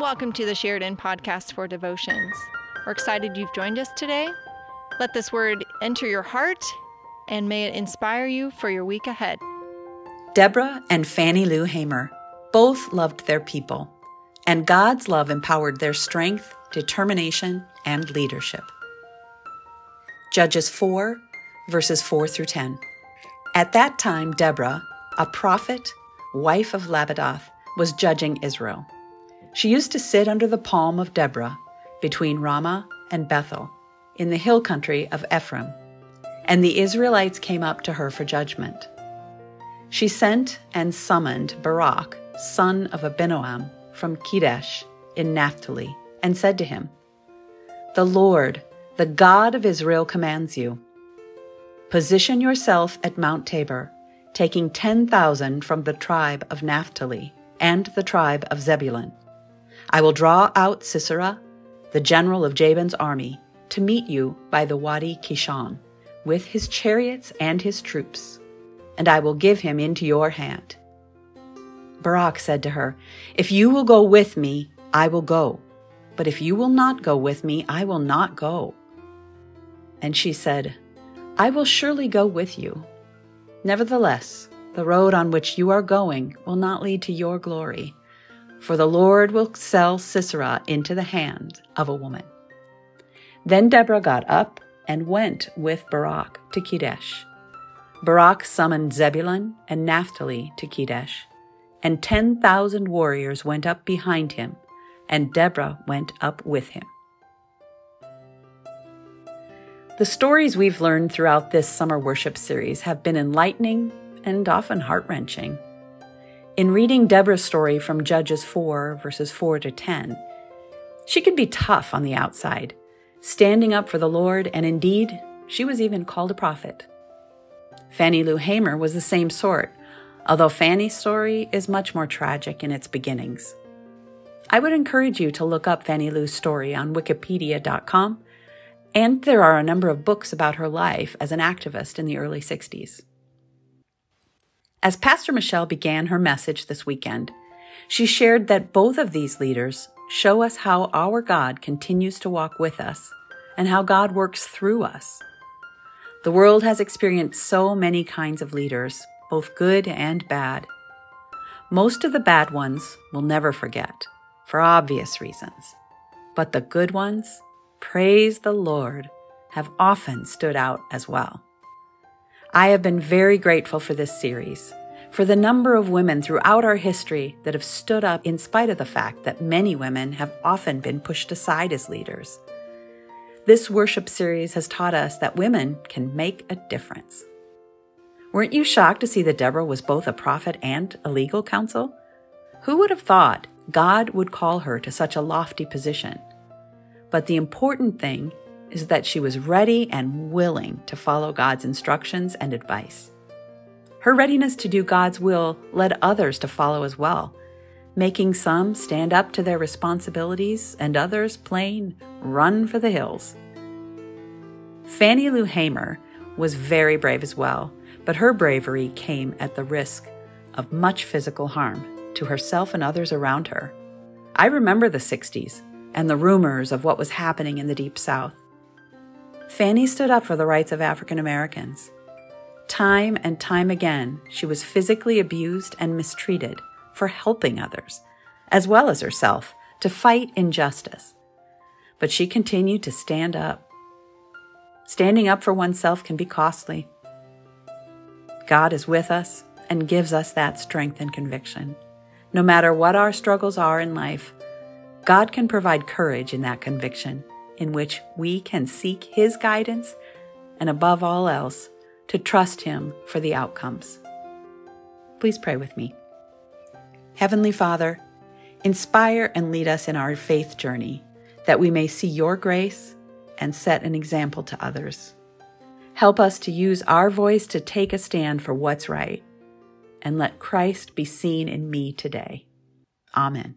Welcome to the Sheridan Podcast for Devotions. We're excited you've joined us today. Let this word enter your heart and may it inspire you for your week ahead. Deborah and Fannie Lou Hamer both loved their people, and God's love empowered their strength, determination, and leadership. Judges 4, verses 4 through 10. At that time, Deborah, a prophet, wife of Lappidoth, was judging Israel. She used to sit under the palm of Deborah between Ramah and Bethel in the hill country of Ephraim, and the Israelites came up to her for judgment. She sent and summoned Barak, son of Abinoam, from Kedesh in Naphtali, and said to him, The Lord, the God of Israel, commands you Position yourself at Mount Tabor, taking 10,000 from the tribe of Naphtali and the tribe of Zebulun. I will draw out Sisera, the general of Jabin's army, to meet you by the Wadi Kishon, with his chariots and his troops, and I will give him into your hand. Barak said to her, If you will go with me, I will go. But if you will not go with me, I will not go. And she said, I will surely go with you. Nevertheless, the road on which you are going will not lead to your glory, for the Lord will sell Sisera into the hand of a woman. Then Deborah got up and went with Barak to Kedesh. Barak summoned Zebulun and Naphtali to Kedesh, and 10,000 warriors went up behind him, and Deborah went up with him. The stories we've learned throughout this summer worship series have been enlightening and often heart wrenching. In reading Deborah's story from Judges 4, verses 4 to 10, she could be tough on the outside, standing up for the Lord, and indeed, she was even called a prophet. Fannie Lou Hamer was the same sort, although Fannie's story is much more tragic in its beginnings. I would encourage you to look up Fannie Lou's story on wikipedia.com and there are a number of books about her life as an activist in the early 60s. As Pastor Michelle began her message this weekend, she shared that both of these leaders show us how our God continues to walk with us and how God works through us. The world has experienced so many kinds of leaders, both good and bad. Most of the bad ones we'll never forget, for obvious reasons. But the good ones, praise the Lord, have often stood out as well. I have been very grateful for this series, for the number of women throughout our history that have stood up in spite of the fact that many women have often been pushed aside as leaders. This worship series has taught us that women can make a difference. Weren't you shocked to see that Deborah was both a prophet and a legal counsel? Who would have thought God would call her to such a lofty position? But the important thing is that she was ready and willing to follow God's instructions and advice. Her readiness to do God's will led others to follow as well, making some stand up to their responsibilities and others plain run for the hills. Fannie Lou Hamer was very brave as well, but her bravery came at the risk of much physical harm to herself and others around her. I remember the 60s and the rumors of what was happening in the Deep South. Fannie stood up for the rights of African Americans. Time and time again, she was physically abused and mistreated for helping others, as well as herself, to fight injustice. But she continued to stand up. Standing up for oneself can be costly. God is with us and gives us that strength and conviction. No matter what our struggles are in life, God can provide courage in that conviction, in which we can seek His guidance and, above all else, to trust Him for the outcomes. Please pray with me. Heavenly Father, inspire and lead us in our faith journey that we may see your grace and set an example to others. Help us to use our voice to take a stand for what's right, and let Christ be seen in me today. Amen.